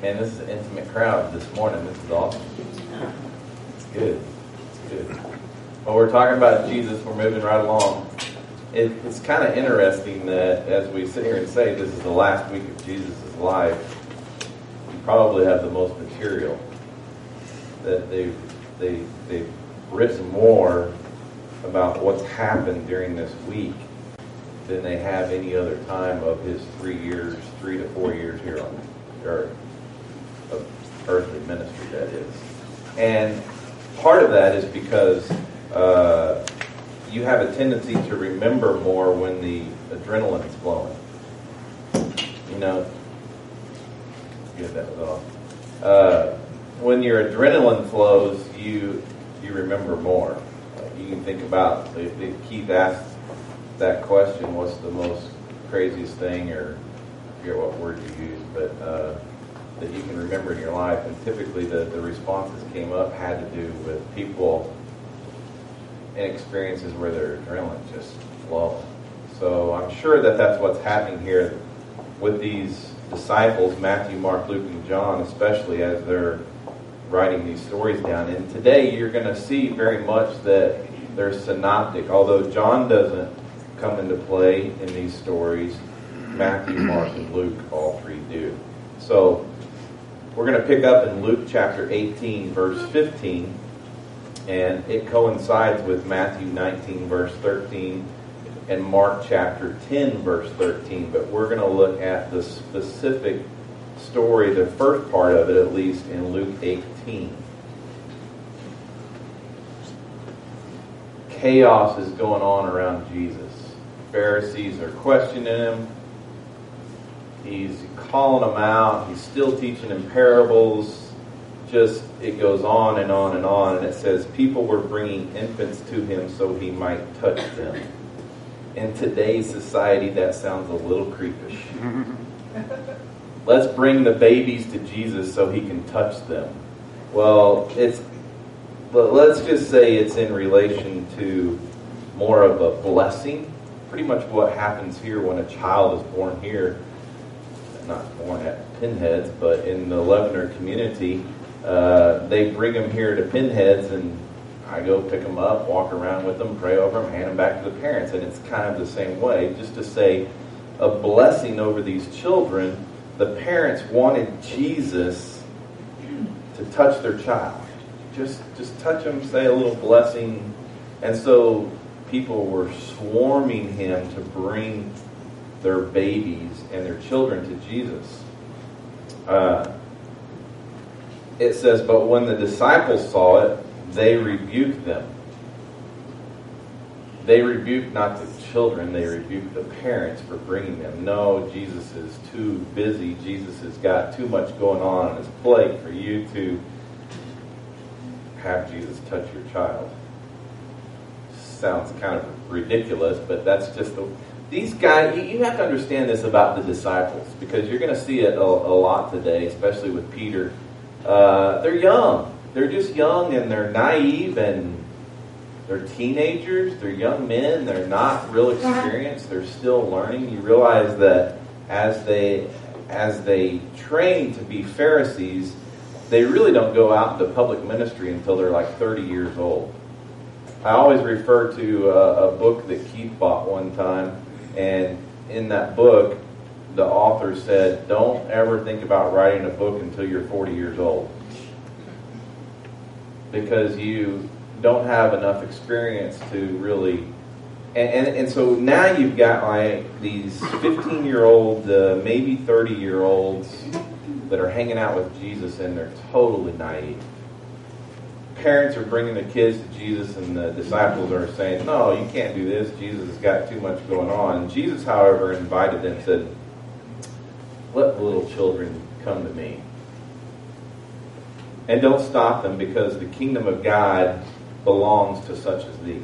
Man, this is an intimate crowd this morning. This is awesome. It's good. It's good. Well, we're talking about Jesus. We're moving right along. It, it's kind of interesting that as we sit here and say this is the last week of Jesus' life, you probably have the most material. That they've, they, they've written more about what's happened during this week than they have any other time of his three years, three to four years here on earth, earthly ministry, that is. And part of that is because uh, you have a tendency to remember more when the adrenaline is flowing. You know, get that was off. Uh, when your adrenaline flows, you you remember more. You can think about if, if Keith asked that question, what's the most craziest thing, or I forget what word you used, but uh, that you can remember in your life. And typically, the, the responses came up had to do with people and experiences where their adrenaline just flowing. So I'm sure that that's what's happening here with these disciples, Matthew, Mark, Luke, and John, especially as they're writing these stories down. And today you're going to see very much that they're synoptic, although John doesn't come into play in these stories. Matthew, Mark, and Luke, all three do. So we're going to pick up in Luke chapter 18, verse 15, and it coincides with Matthew 19, verse 13, and Mark chapter 10, verse 13. But we're going to look at the specific story, the first part of it at least, in Luke 18. Chaos is going on around Jesus. Pharisees are questioning him. He's calling them out. He's still teaching in parables. Just, it goes on and on and on. And it says, people were bringing infants to him so he might touch them. In today's society, that sounds a little creepish. Let's bring the babies to Jesus so he can touch them. Well, it's, but let's just say it's in relation to more of a blessing. Pretty much what happens here when a child is born here not born at Pinheads, but in the Leavener community, uh, they bring them here to Pinheads, and I go pick them up, walk around with them, pray over them, hand them back to the parents, and it's kind of the same way. Just to say a blessing over these children, the parents wanted Jesus to touch their child. Just, just touch them, say a little blessing, and so people were swarming him to bring their babies and their children to Jesus. Uh, it says, But when the disciples saw it, they rebuked them. They rebuked not the children, they rebuked the parents for bringing them. No, Jesus is too busy. Jesus has got too much going on on his plate for you to have Jesus touch your child. Sounds kind of ridiculous, but that's just the these guys, you have to understand this about the disciples because you're going to see it a, a lot today, especially with Peter. Uh, they're young. They're just young and they're naive and they're teenagers. They're young men. They're not real experienced. They're still learning. You realize that as they as they train to be Pharisees, they really don't go out into public ministry until they're like 30 years old. I always refer to a, a book that Keith bought one time and in that book, the author said, don't ever think about writing a book until you're 40 years old. Because you don't have enough experience to really. And, and, and so now you've got like these 15 year old, uh, maybe 30 year olds that are hanging out with Jesus and they're totally naive parents are bringing the kids to Jesus and the disciples are saying, no, you can't do this. Jesus has got too much going on. Jesus, however, invited them and said, let the little children come to me. And don't stop them because the kingdom of God belongs to such as these.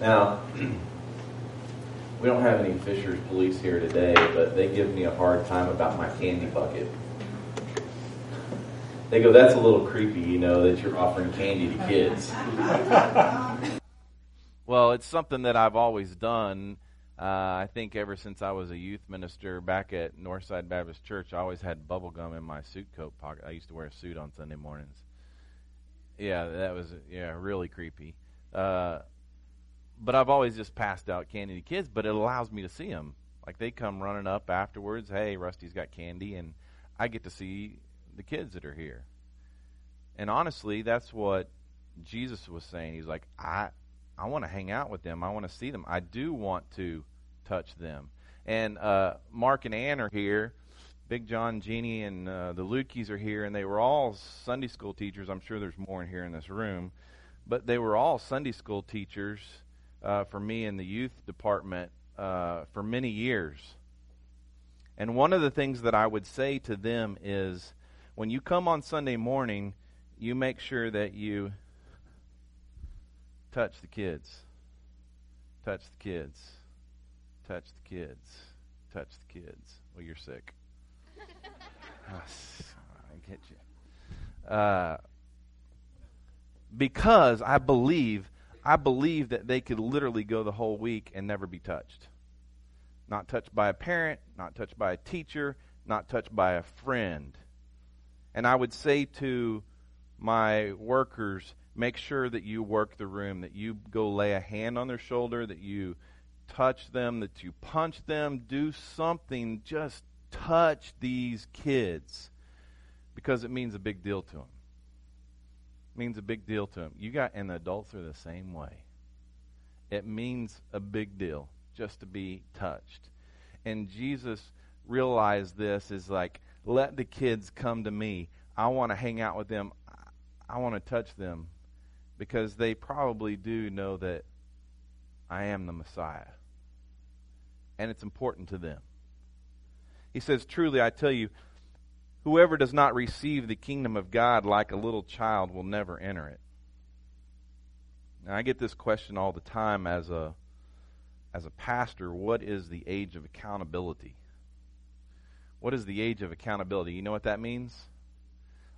Now, we don't have any Fisher's police here today, but they give me a hard time about my candy bucket they go, that's a little creepy, you know, that you're offering candy to kids. well, it's something that I've always done. Uh, I think ever since I was a youth minister back at Northside Baptist Church, I always had bubble gum in my suit coat pocket. I used to wear a suit on Sunday mornings. Yeah, that was yeah really creepy. Uh, but I've always just passed out candy to kids, but it allows me to see them. Like they come running up afterwards. Hey, Rusty's got candy, and I get to see the kids that are here. And honestly, that's what Jesus was saying. He's like, I, I want to hang out with them. I want to see them. I do want to touch them. And uh, Mark and Ann are here. Big John, Jeannie, and uh, the Lukies are here, and they were all Sunday school teachers. I'm sure there's more in here in this room, but they were all Sunday school teachers uh, for me in the youth department uh, for many years. And one of the things that I would say to them is when you come on Sunday morning, you make sure that you touch the kids. Touch the kids. Touch the kids. Touch the kids. Well, you're sick. I get you. Uh, because I believe I believe that they could literally go the whole week and never be touched. Not touched by a parent, not touched by a teacher, not touched by a friend. And I would say to my workers, make sure that you work the room, that you go lay a hand on their shoulder, that you touch them, that you punch them, do something, just touch these kids because it means a big deal to them means a big deal to them. You got, and the adults are the same way. It means a big deal just to be touched. And Jesus realized this is like, let the kids come to me. I want to hang out with them. I want to touch them because they probably do know that I am the Messiah. And it's important to them. He says, Truly, I tell you, Whoever does not receive the kingdom of God like a little child will never enter it. Now, I get this question all the time as a as a pastor, what is the age of accountability? What is the age of accountability? You know what that means?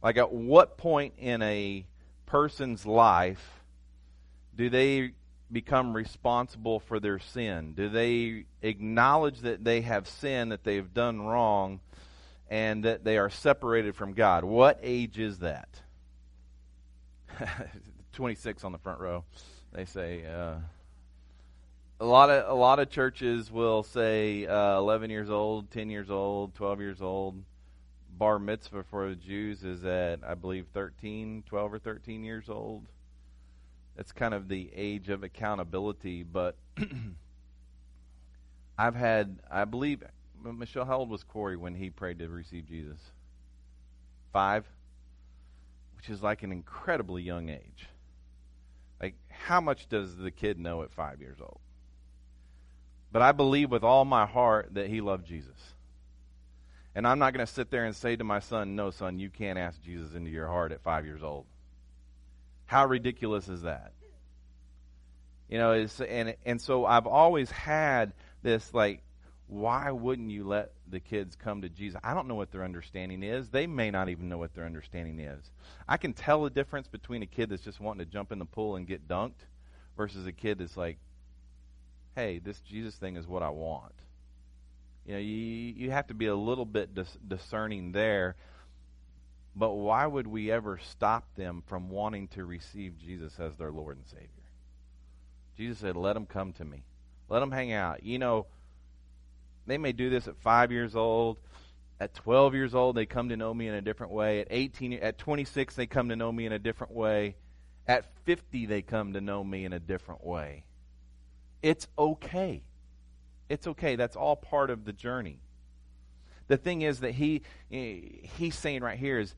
Like at what point in a person's life do they become responsible for their sin? Do they acknowledge that they have sinned, that they've done wrong, and that they are separated from God. What age is that? 26 on the front row. They say uh, a lot of a lot of churches will say uh, 11 years old, 10 years old, 12 years old. Bar mitzvah for the Jews is at I believe 13, 12 or 13 years old. That's kind of the age of accountability, but I've had I believe Michelle, how old was Corey when he prayed to receive Jesus? Five, which is like an incredibly young age. Like, how much does the kid know at five years old? But I believe with all my heart that he loved Jesus. And I'm not going to sit there and say to my son, No, son, you can't ask Jesus into your heart at five years old. How ridiculous is that? You know, and and so I've always had this like why wouldn't you let the kids come to Jesus? I don't know what their understanding is. They may not even know what their understanding is. I can tell the difference between a kid that's just wanting to jump in the pool and get dunked versus a kid that's like, hey, this Jesus thing is what I want. You know, you, you have to be a little bit dis- discerning there. But why would we ever stop them from wanting to receive Jesus as their Lord and Savior? Jesus said, let them come to me. Let them hang out. You know, they may do this at five years old. At 12 years old, they come to know me in a different way. At 18, at 26, they come to know me in a different way. At 50, they come to know me in a different way. It's okay. It's okay. That's all part of the journey. The thing is that he he's saying right here is,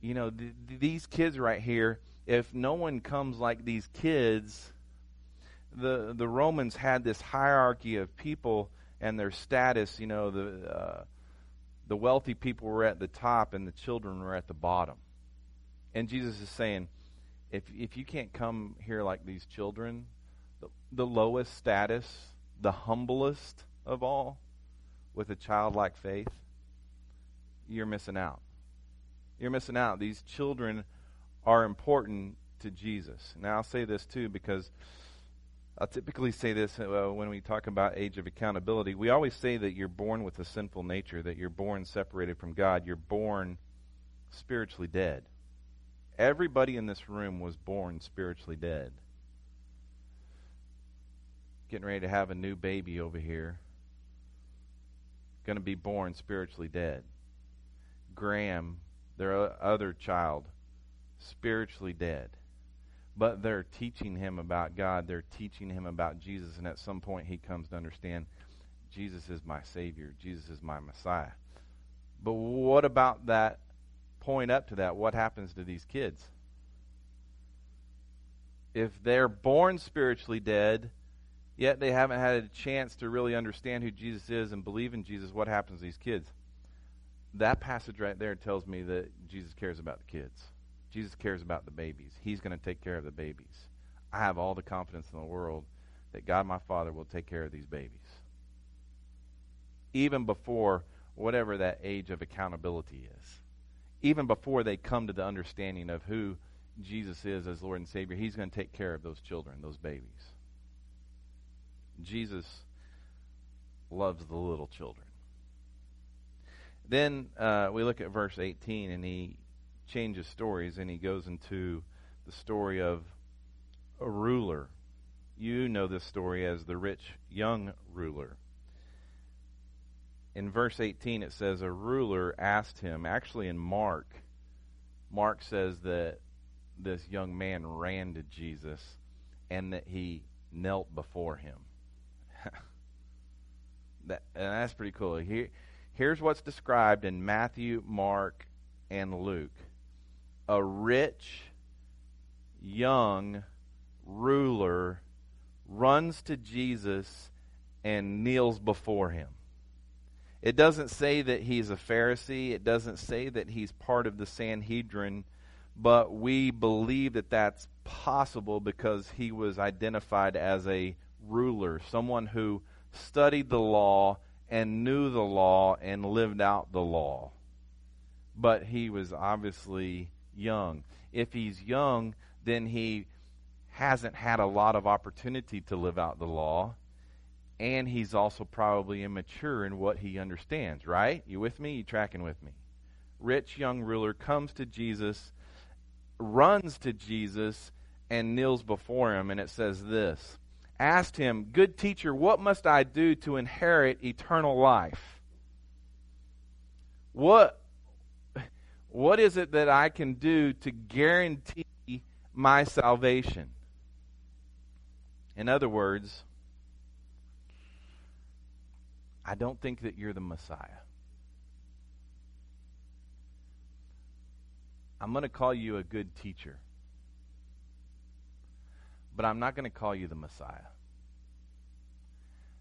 you know, th- these kids right here. If no one comes like these kids, the the Romans had this hierarchy of people and their status, you know, the uh, the wealthy people were at the top and the children were at the bottom. And Jesus is saying, if if you can't come here like these children, the, lowest status, the humblest of all, with a childlike faith, you're missing out. You're missing out. These children are important to Jesus. Now I'll say this too because I'll typically say this uh, when we talk about age of accountability. We always say that you're born with a sinful nature, that you're born separated from God, you're born spiritually dead. Everybody in this room was born spiritually dead. Getting ready to have a new baby over here. Going to be born spiritually dead. Graham, their other child, spiritually dead but they're teaching him about God. They're teaching him about Jesus. And at some point, he comes to understand Jesus is my Savior. Jesus is my Messiah. But what about that point up to that? What happens to these kids? If they're born spiritually dead, yet they haven't had a chance to really understand who Jesus is and believe in Jesus, what happens to these kids? That passage right there tells me that Jesus cares about the kids. Jesus cares about the babies. He's going to take care of the babies. I have all the confidence in the world that God my Father will take care of these babies. Even before whatever that age of accountability is. Even before they come to the understanding of who Jesus is as Lord and Savior, He's going to take care of those children, those babies. Jesus loves the little children. Then uh, we look at verse 18, and he changes stories and he goes into the story of a ruler. You know this story as the rich young ruler. In verse 18, it says, A ruler asked him, actually in Mark, Mark says that this young man ran to Jesus and that he knelt before him. That, that's pretty cool. Here, here's what's described in Matthew, Mark, and Luke a rich, young ruler runs to Jesus and kneels before him. It doesn't say that he's a Pharisee, it doesn't say that he's part of the Sanhedrin, but we believe that that's possible because he was identified as a ruler, someone who studied the law and knew the law and lived out the law. But he was obviously young. If he's young, then he hasn't had a lot of opportunity to live out the law, and he's also probably immature in what he understands, right? You with me? You tracking with me? Rich young ruler comes to Jesus, runs to Jesus, and kneels before him, and it says this Asked him, Good teacher, what must I do to inherit eternal life? What what is it that I can do to guarantee my salvation? In other words, I don't think that you're the Messiah. I'm going to call you a good teacher, but I'm not going to call you the Messiah.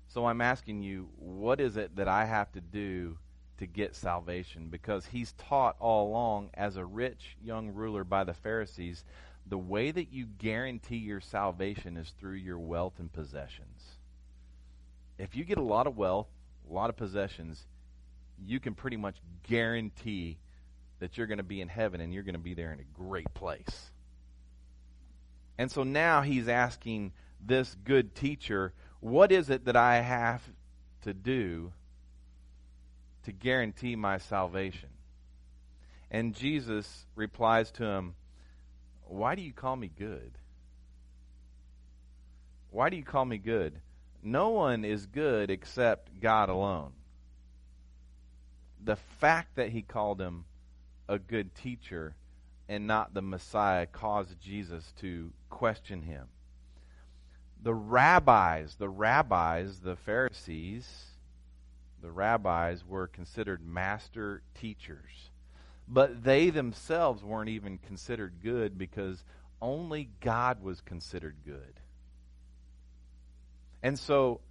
So I'm asking you, what is it that I have to do to get salvation because he's taught all along as a rich young ruler by the Pharisees the way that you guarantee your salvation is through your wealth and possessions. If you get a lot of wealth, a lot of possessions, you can pretty much guarantee that you're going to be in heaven and you're going to be there in a great place. And so now he's asking this good teacher, what is it that I have to do to guarantee my salvation. And Jesus replies to him, Why do you call me good? Why do you call me good? No one is good except God alone. The fact that he called him a good teacher and not the Messiah caused Jesus to question him. The rabbis, the rabbis, the Pharisees, the rabbis were considered master teachers. But they themselves weren't even considered good because only God was considered good. And so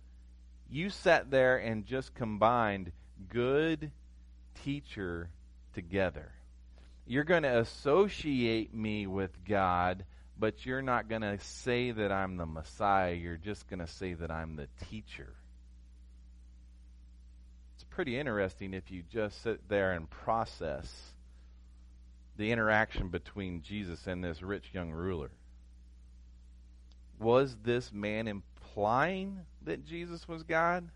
you sat there and just combined good teacher together. You're going to associate me with God, but you're not going to say that I'm the Messiah. You're just going to say that I'm the teacher It's pretty interesting if you just sit there and process the interaction between Jesus and this rich young ruler. Was this man implying that Jesus was God?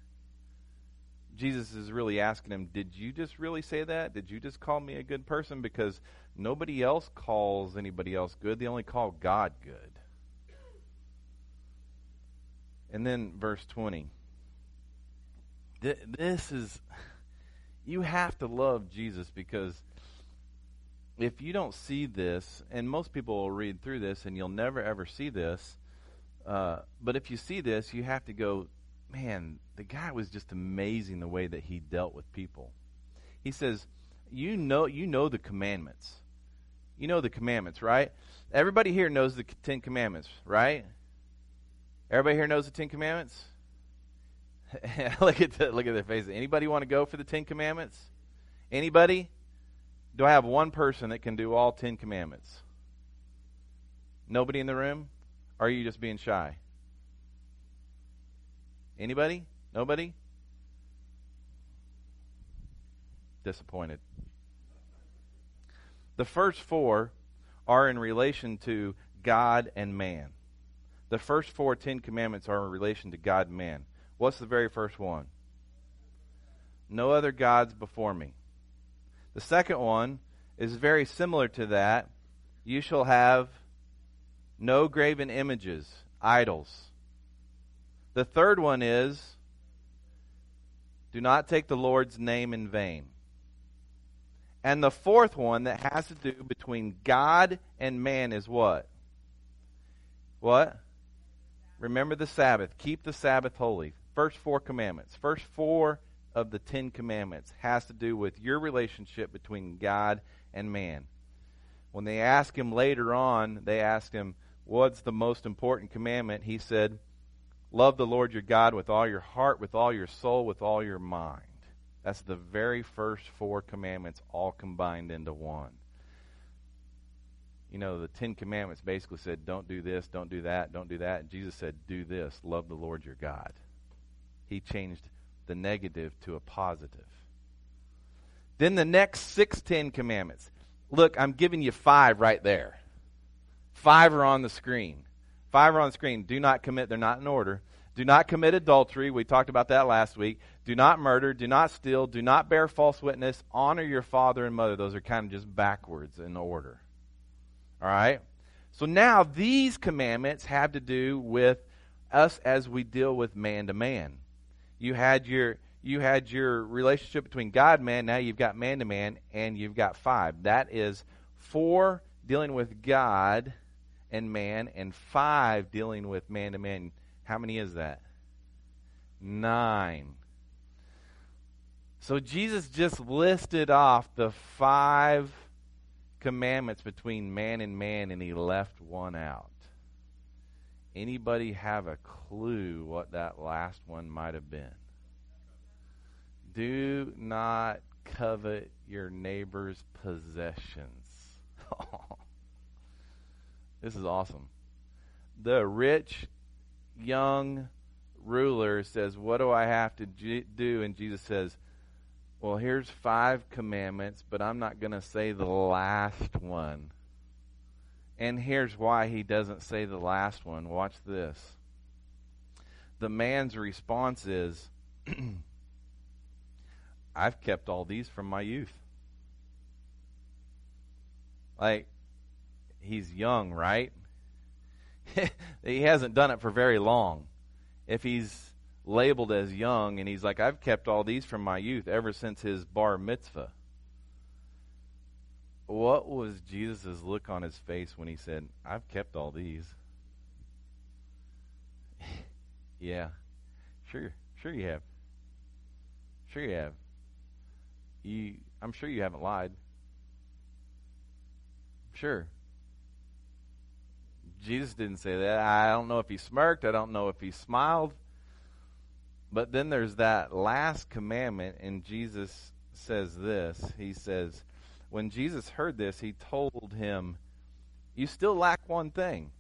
Jesus is really asking him, Did you just really say that? Did you just call me a good person? Because nobody else calls anybody else good. They only call God good. And then verse 20. This is, you have to love Jesus because if you don't see this, and most people will read through this and you'll never ever see this, uh, but if you see this, you have to go, man, the guy was just amazing the way that he dealt with people. He says, you know, you know the commandments. You know the commandments, right? Everybody here knows the Ten Commandments, right? Everybody here knows the Ten Commandments. look at the, look at their faces. Anybody want to go for the Ten Commandments? Anybody? Do I have one person that can do all Ten Commandments? Nobody in the room? Or are you just being shy? Anybody? Nobody? Disappointed. The first four are in relation to God and man. The first four Ten Commandments are in relation to God and man. What's the very first one? No other gods before me. The second one is very similar to that. You shall have no graven images, idols. The third one is do not take the Lord's name in vain. And the fourth one that has to do between God and man is what? What? Remember the Sabbath. Keep the Sabbath holy. First four commandments. First four of the Ten Commandments has to do with your relationship between God and man. When they ask him later on, they asked him, What's the most important commandment? He said, Love the Lord your God with all your heart, with all your soul, with all your mind. That's the very first four commandments all combined into one. You know, the Ten Commandments basically said, don't do this, don't do that, don't do that. And Jesus said, do this, love the Lord your God. He changed the negative to a positive. Then the next six Ten Commandments. Look, I'm giving you five right there. Five are on the screen. Five are on the screen. Do not commit, they're not in order. Do not commit adultery. We talked about that last week. Do not murder. Do not steal. Do not bear false witness. Honor your father and mother. Those are kind of just backwards in order. All right? So now these commandments have to do with us as we deal with man to man. You had your you had your relationship between God and man, now you've got man to man and you've got five. That is four dealing with God and man and five dealing with man to man how many is that? Nine. So Jesus just listed off the five commandments between man and man, and he left one out. Anybody have a clue what that last one might have been? Do not covet your neighbor's possessions. Oh. This is awesome. The rich young ruler says, What do I have to do? And Jesus says, Well, here's five commandments, but I'm not going to say the last one. And here's why he doesn't say the last one. Watch this. The man's response is, I've kept all these from my youth. Like, he's young, right? he hasn't done it for very long. If he's labeled as young and he's like, I've kept all these from my youth ever since his bar mitzvah. What was Jesus' look on his face when he said, I've kept all these? yeah. Sure. Sure you have. Sure you have. You I'm sure you haven't lied. Sure. Jesus didn't say that. I don't know if he smirked. I don't know if he smiled. But then there's that last commandment, and Jesus says this. He says, when Jesus heard this, he told him, You still lack one thing.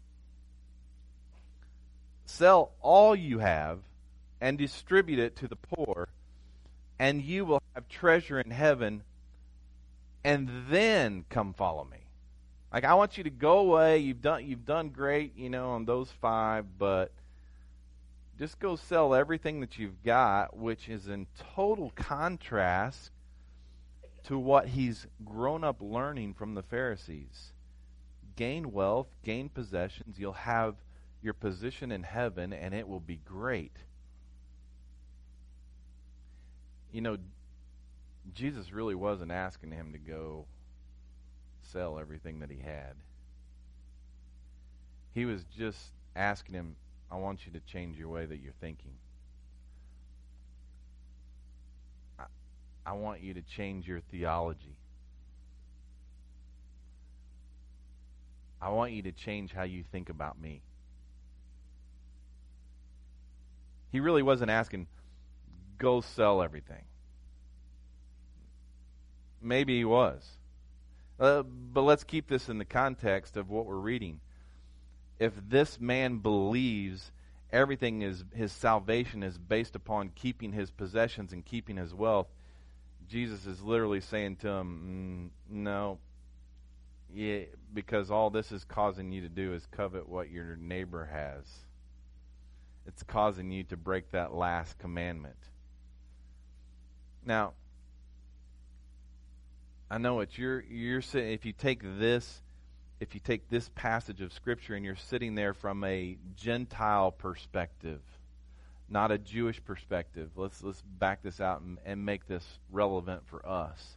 Sell all you have and distribute it to the poor, and you will have treasure in heaven, and then come follow me. Like I want you to go away. You've done you've done great, you know, on those five, but just go sell everything that you've got, which is in total contrast to what he's grown up learning from the Pharisees. Gain wealth, gain possessions, you'll have your position in heaven, and it will be great. You know, Jesus really wasn't asking him to go sell everything that he had. He was just asking him, I want you to change your way that you're thinking. I, I want you to change your theology. I want you to change how you think about me. He really wasn't asking, go sell everything. Maybe he was. Uh, but let's keep this in the context of what we're reading. If this man believes everything is his salvation is based upon keeping his possessions and keeping his wealth, Jesus is literally saying to him, mm, "No, yeah, because all this is causing you to do is covet what your neighbor has. It's causing you to break that last commandment." Now, I know it's you're you're if you take this if you take this passage of scripture and you're sitting there from a Gentile perspective, not a Jewish perspective. Let's let's back this out and, and make this relevant for us.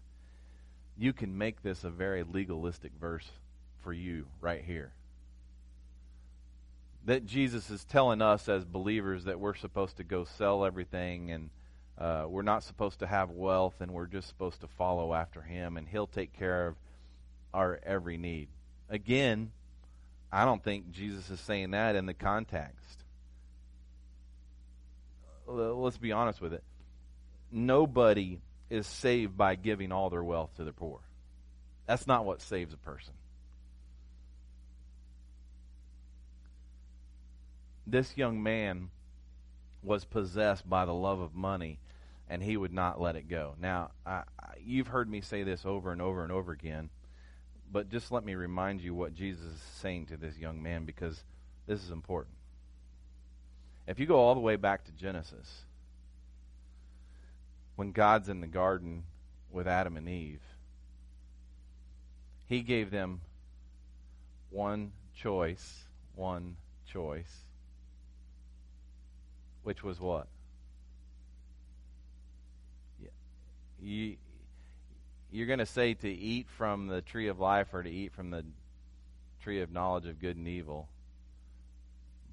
You can make this a very legalistic verse for you right here. That Jesus is telling us as believers that we're supposed to go sell everything and uh, we're not supposed to have wealth and we're just supposed to follow after him and he'll take care of our every need. Again, I don't think Jesus is saying that in the context. Let's be honest with it. Nobody is saved by giving all their wealth to the poor. That's not what saves a person. This young man was possessed by the love of money, and he would not let it go. Now, I, I, you've heard me say this over and over and over again, but just let me remind you what Jesus is saying to this young man because this is important. If you go all the way back to Genesis, when God's in the garden with Adam and Eve, he gave them one choice, one choice, which was what? You, you're going to say to eat from the tree of life or to eat from the tree of knowledge of good and evil.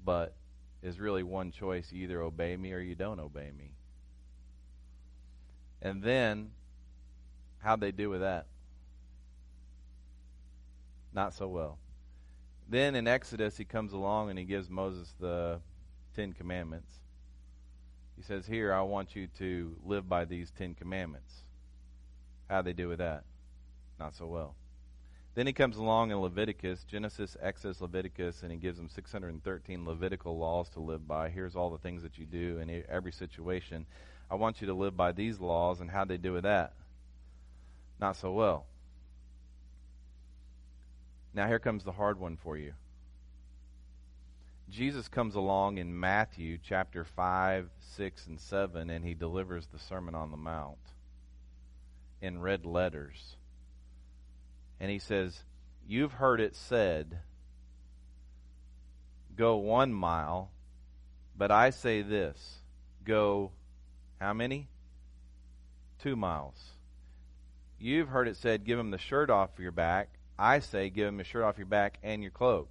But is really one choice. You either obey me or you don't obey me. And then, how'd they do with that? Not so well. Then in Exodus, he comes along and he gives Moses the Ten Commandments. He says, Here, I want you to live by these Ten Commandments. How they do with that? Not so well. Then he comes along in Leviticus, Genesis, Exodus, Leviticus, and he gives them 613 Levitical laws to live by. Here's all the things that you do in every situation. I want you to live by these laws, and how they do with that? Not so well. Now, here comes the hard one for you. Jesus comes along in Matthew chapter 5, 6, and 7, and he delivers the Sermon on the Mount in red letters. And he says, You've heard it said, go one mile, but I say this go how many? Two miles. You've heard it said, give him the shirt off your back. I say, give him the shirt off your back and your cloak.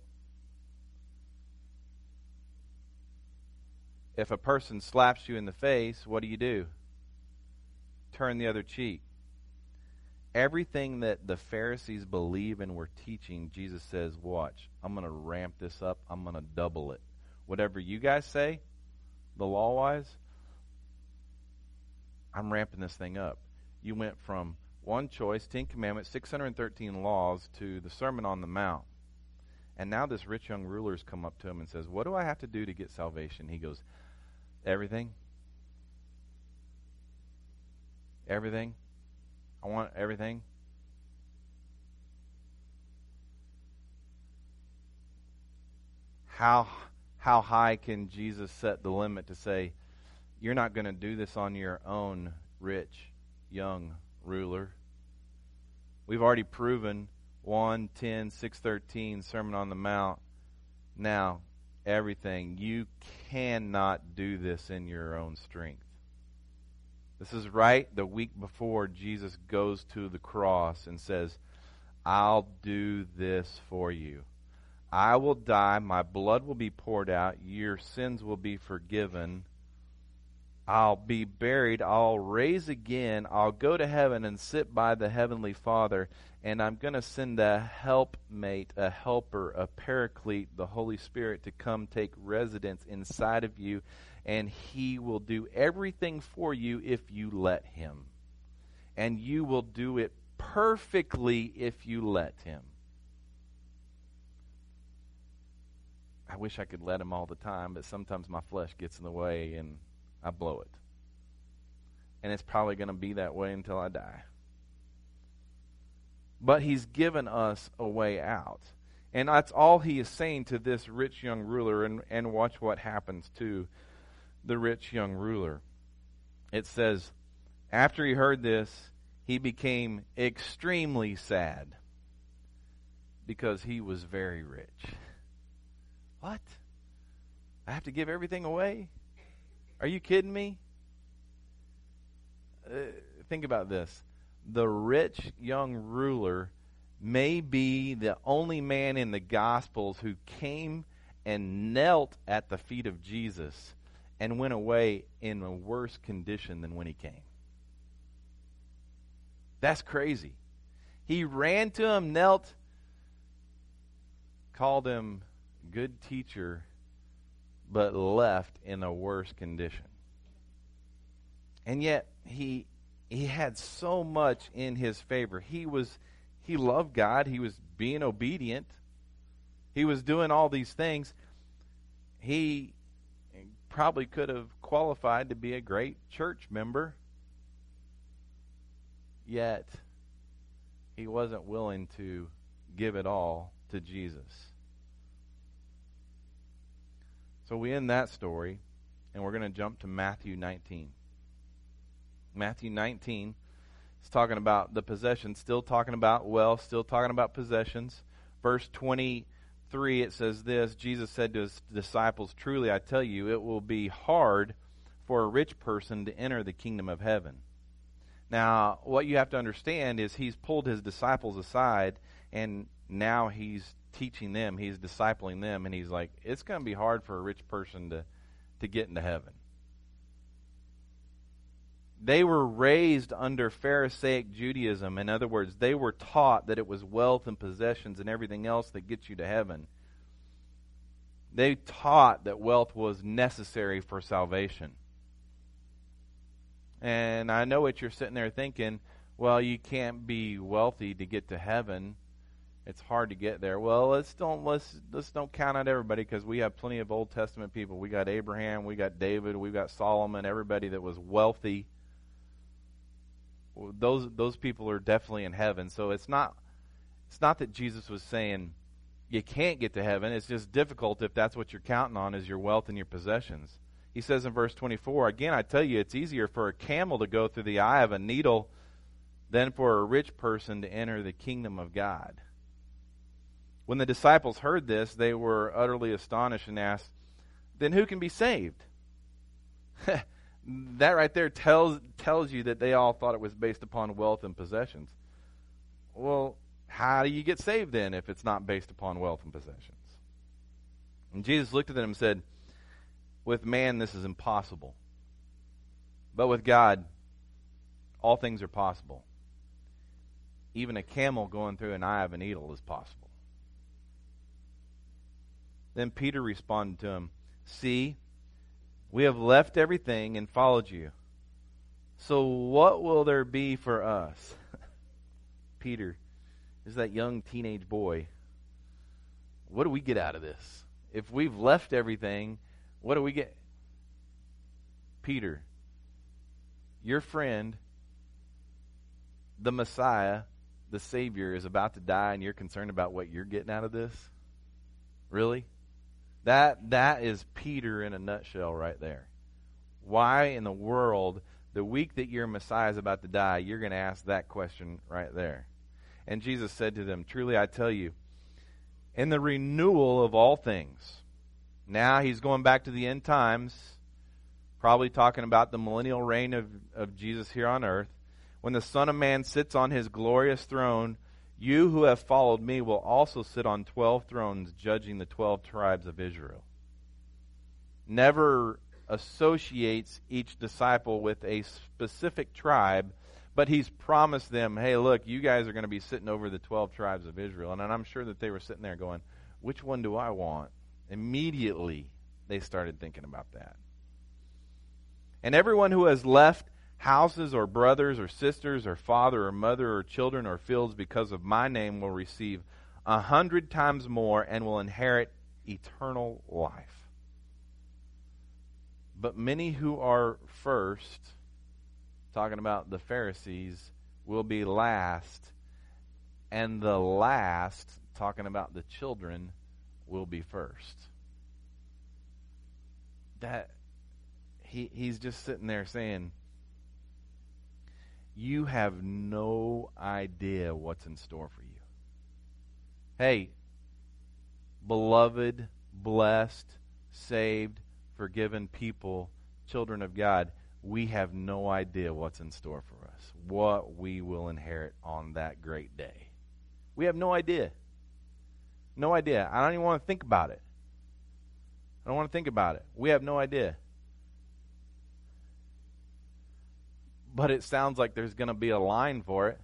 If a person slaps you in the face, what do you do? Turn the other cheek. Everything that the Pharisees believe and were teaching, Jesus says, Watch, I'm going to ramp this up, I'm going to double it. Whatever you guys say, the law wise, I'm ramping this thing up. You went from one choice, Ten Commandments, 613 laws, to the Sermon on the Mount. And now this rich young ruler's come up to him and says, What do I have to do to get salvation? He goes, Everything. Everything. I want everything. How how high can Jesus set the limit to say, you're not going to do this on your own, rich, young ruler? We've already proven 1, 10, 6, 13, Sermon on the Mount. Now, everything. You cannot do this in your own strength. This is right the week before Jesus goes to the cross and says, I'll do this for you. I will die, my blood will be poured out, your sins will be forgiven. I'll be buried, I'll raise again, I'll go to heaven and sit by the heavenly Father, and I'm going to send a helpmate, a helper, a paraclete, the Holy Spirit to come take residence inside of you, and he will do everything for you if you let him. And you will do it perfectly if you let him. I wish I could let him all the time, but sometimes my flesh gets in the way and I blow it. And it's probably going to be that way until I die. But he's given us a way out. And that's all he is saying to this rich young ruler. And, and watch what happens to the rich young ruler. It says, After he heard this, he became extremely sad because he was very rich. What? I have to give everything away? Are you kidding me? Uh, think about this. The rich young ruler may be the only man in the Gospels who came and knelt at the feet of Jesus and went away in a worse condition than when he came. That's crazy. He ran to him, knelt, called him good teacher, but left in a worse condition. And yet he he had so much in his favor. He was he loved God, he was being obedient. He was doing all these things. He probably could have qualified to be a great church member. Yet he wasn't willing to give it all to Jesus. So we end that story, and we're going to jump to Matthew 19. Matthew 19 is talking about the possessions, still talking about wealth, still talking about possessions. Verse 23, it says this Jesus said to his disciples, Truly I tell you, it will be hard for a rich person to enter the kingdom of heaven. Now, what you have to understand is he's pulled his disciples aside, and now he's teaching them, he's discipling them, and he's like, it's going to be hard for a rich person to, to get into heaven. They were raised under Pharisaic Judaism. In other words, they were taught that it was wealth and possessions and everything else that gets you to heaven. They taught that wealth was necessary for salvation. And I know what you're sitting there thinking, well, you can't be wealthy to get to heaven it's hard to get there. Well, let's don't let's let's don't count out everybody because we have plenty of Old Testament people. We got Abraham, we got David, we've got Solomon, everybody that was wealthy. Those those people are definitely in heaven. So it's not it's not that Jesus was saying you can't get to heaven. It's just difficult if that's what you're counting on is your wealth and your possessions. He says in verse 24, again I tell you it's easier for a camel to go through the eye of a needle than for a rich person to enter the kingdom of God. When the disciples heard this, they were utterly astonished and asked, Then who can be saved? that right there tells, tells you that they all thought it was based upon wealth and possessions. Well, how do you get saved then if it's not based upon wealth and possessions? And Jesus looked at them and said, With man, this is impossible. But with God, all things are possible. Even a camel going through an eye of a needle is possible. Then Peter responded to him, See, we have left everything and followed you. So what will there be for us? Peter is that young teenage boy. What do we get out of this? If we've left everything, what do we get? Peter, your friend, the Messiah, the Savior, is about to die, and you're concerned about what you're getting out of this? Really? That that is Peter in a nutshell right there. Why in the world the week that your Messiah is about to die, you're going to ask that question right there. And Jesus said to them, Truly I tell you, in the renewal of all things. Now he's going back to the end times, probably talking about the millennial reign of, of Jesus here on earth. When the Son of Man sits on his glorious throne, you who have followed me will also sit on twelve thrones, judging the twelve tribes of Israel. Never associates each disciple with a specific tribe, but he's promised them, hey, look, you guys are going to be sitting over the 12 tribes of Israel. And I'm sure that they were sitting there going, which one do I want? Immediately, they started thinking about that. And everyone who has left houses or brothers or sisters or father or mother or children or fields because of my name will receive a hundred times more and will inherit eternal life. But many who are first, talking about the Pharisees, will be last, and the last, talking about the children, will be first. That he he's just sitting there saying, You have no idea what's in store for you. Hey, beloved, blessed, saved, forgiven people, children of God, we have no idea what's in store for us, what we will inherit on that great day. We have no idea. No idea. I don't even want to think about it. I don't want to think about it. We have no idea. But it sounds like there's going to be a line for it.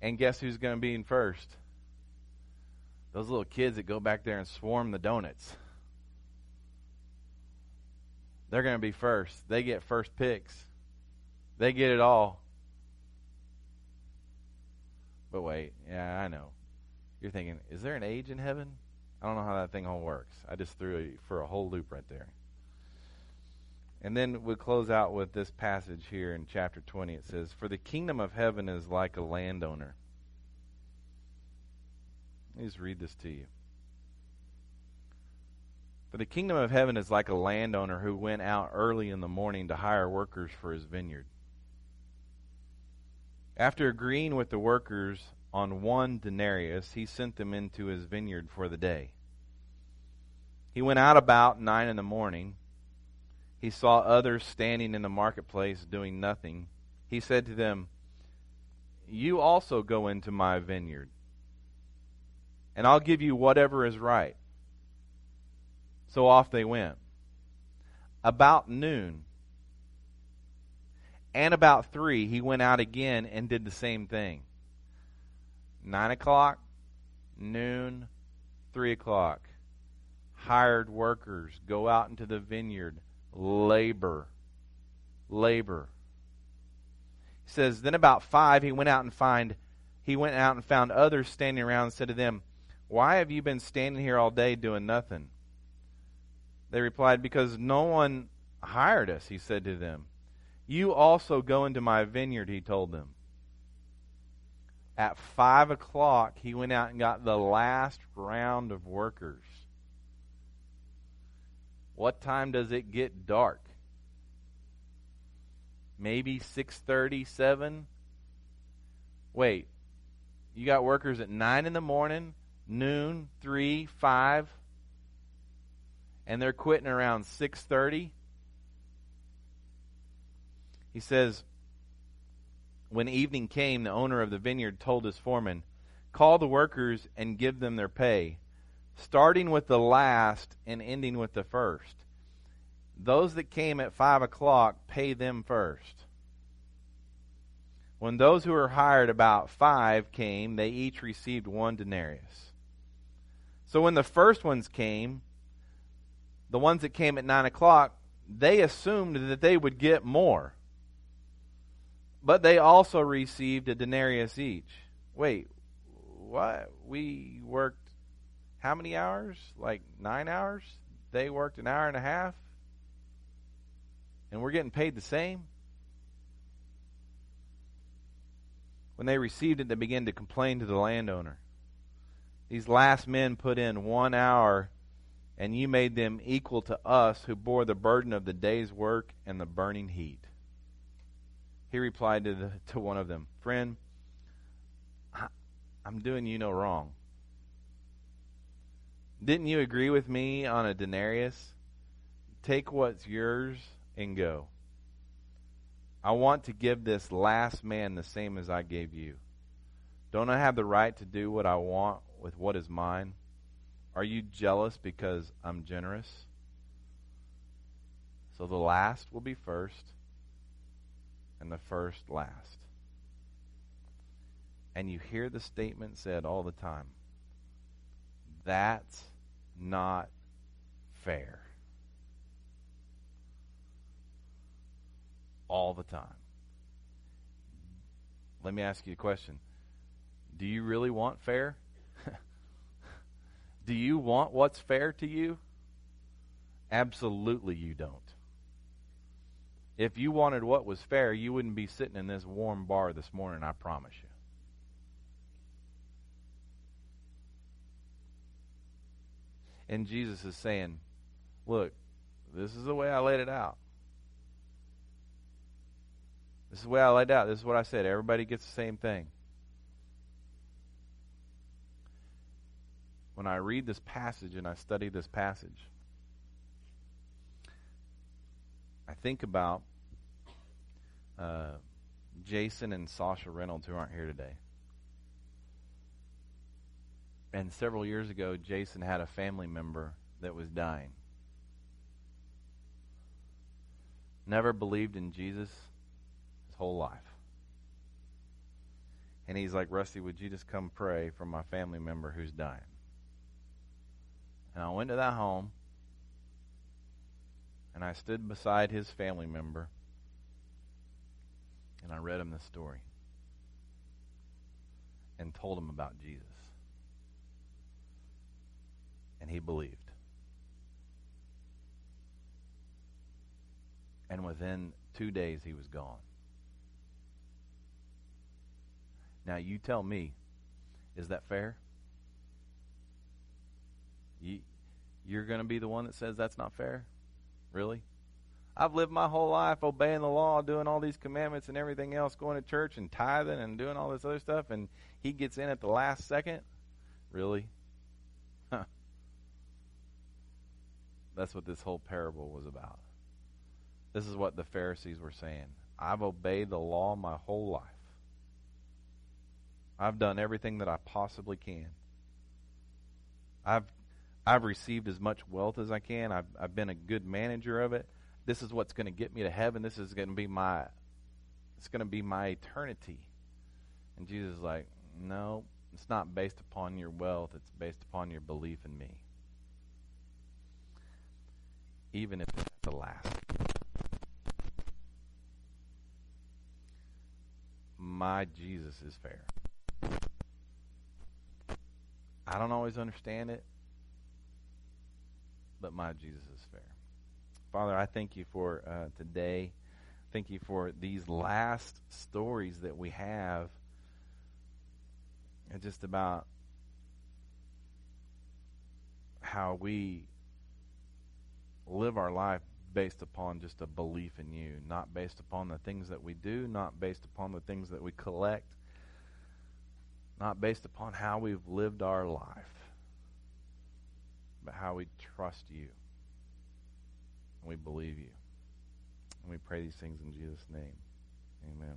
And guess who's going to be in first? Those little kids that go back there and swarm the donuts. They're going to be first. They get first picks. They get it all. But wait, yeah, I know. You're thinking, is there an age in heaven? I don't know how that thing all works. I just threw it for a whole loop right there. And then we close out with this passage here in chapter 20. It says, For the kingdom of heaven is like a landowner let me just read this to you. For the kingdom of heaven is like a landowner who went out early in the morning to hire workers for his vineyard. After agreeing with the workers on one denarius, he sent them into his vineyard for the day. He went out about nine in the morning. He saw others standing in the marketplace doing nothing. He said to them, You also go into my vineyard and I'll give you whatever is right. So off they went. About noon and about three, he went out again and did the same thing. Nine o'clock, noon, three o'clock. Hired workers go out into the vineyard, labor. Labor. He says, then about five he went out and find he went out and found others standing around and said to them, why have you been standing here all day doing nothing? They replied, Because no one hired us, he said to them. You also go into my vineyard, he told them. At five o'clock, he went out and got the last round of workers. What time does it get dark? Maybe 6:37. Wait. You got workers at 9 in the morning noon, 3, 5, and they're quitting around 6:30. He says, when evening came, the owner of the vineyard told his foreman, "Call the workers and give them their pay, starting with the last and ending with the first. Those that came at five o'clock, pay them first. When those who were hired about five came, they each received one denarius. So when the first ones came, the ones that came at 9 o'clock, they assumed that they would get more. But they also received a denarius each. Wait, what? We worked how many hours? Like nine hours? They worked an hour and a half? And we're getting paid the same? When they received it, they began to complain to the landowner. These last men put in one hour, and you made them equal to us who bore the burden of the day's work and the burning heat. He replied to, the, to one of them, Friend, I, I'm doing you no wrong. Didn't you agree with me on a denarius? Take what's yours and go. I want to give this last man the same as I gave you. Don't I have the right to do what I want with what is mine? Are you jealous because I'm generous? So the last will be first, and the first last. And you hear the statement said all the time that's not fair. All the time. Let me ask you a question. Do you really want fair? Do you want what's fair to you? Absolutely, you don't. If you wanted what was fair, you wouldn't be sitting in this warm bar this morning, I promise you. And Jesus is saying, Look, this is the way I laid it out. This is the way I laid it out. This is what I said. Everybody gets the same thing. When I read this passage and I study this passage, I think about uh, Jason and Sasha Reynolds, who aren't here today. And several years ago, Jason had a family member that was dying. Never believed in Jesus his whole life. And he's like, Rusty, would you just come pray for my family member who's dying? And I went to that home and I stood beside his family member and I read him the story and told him about Jesus and he believed. And within two days, he was gone. Now, you tell me, is that fair? You, you're going to be the one that says that's not fair? Really? I've lived my whole life obeying the law, doing all these commandments and everything else, going to church and tithing and doing all this other stuff, and he gets in at the last second? Really? That's what this whole parable was about. This is what the Pharisees were saying. I've obeyed the law my whole life. I've done everything that I possibly can. I've I've received as much wealth as I can. I've I've been a good manager of it. This is what's going to get me to heaven. This is going to be my it's going to be my eternity. And Jesus is like, "No, it's not based upon your wealth. It's based upon your belief in me." Even if it's the last. My Jesus is fair. I don't always understand it, but my Jesus is fair. Father, I thank you for uh, today. Thank you for these last stories that we have. And just about how we live our life based upon just a belief in you, not based upon the things that we do, not based upon the things that we collect, not based upon how we've lived our life, but how we trust you and we believe you. And we pray these things in Jesus' name. Amen.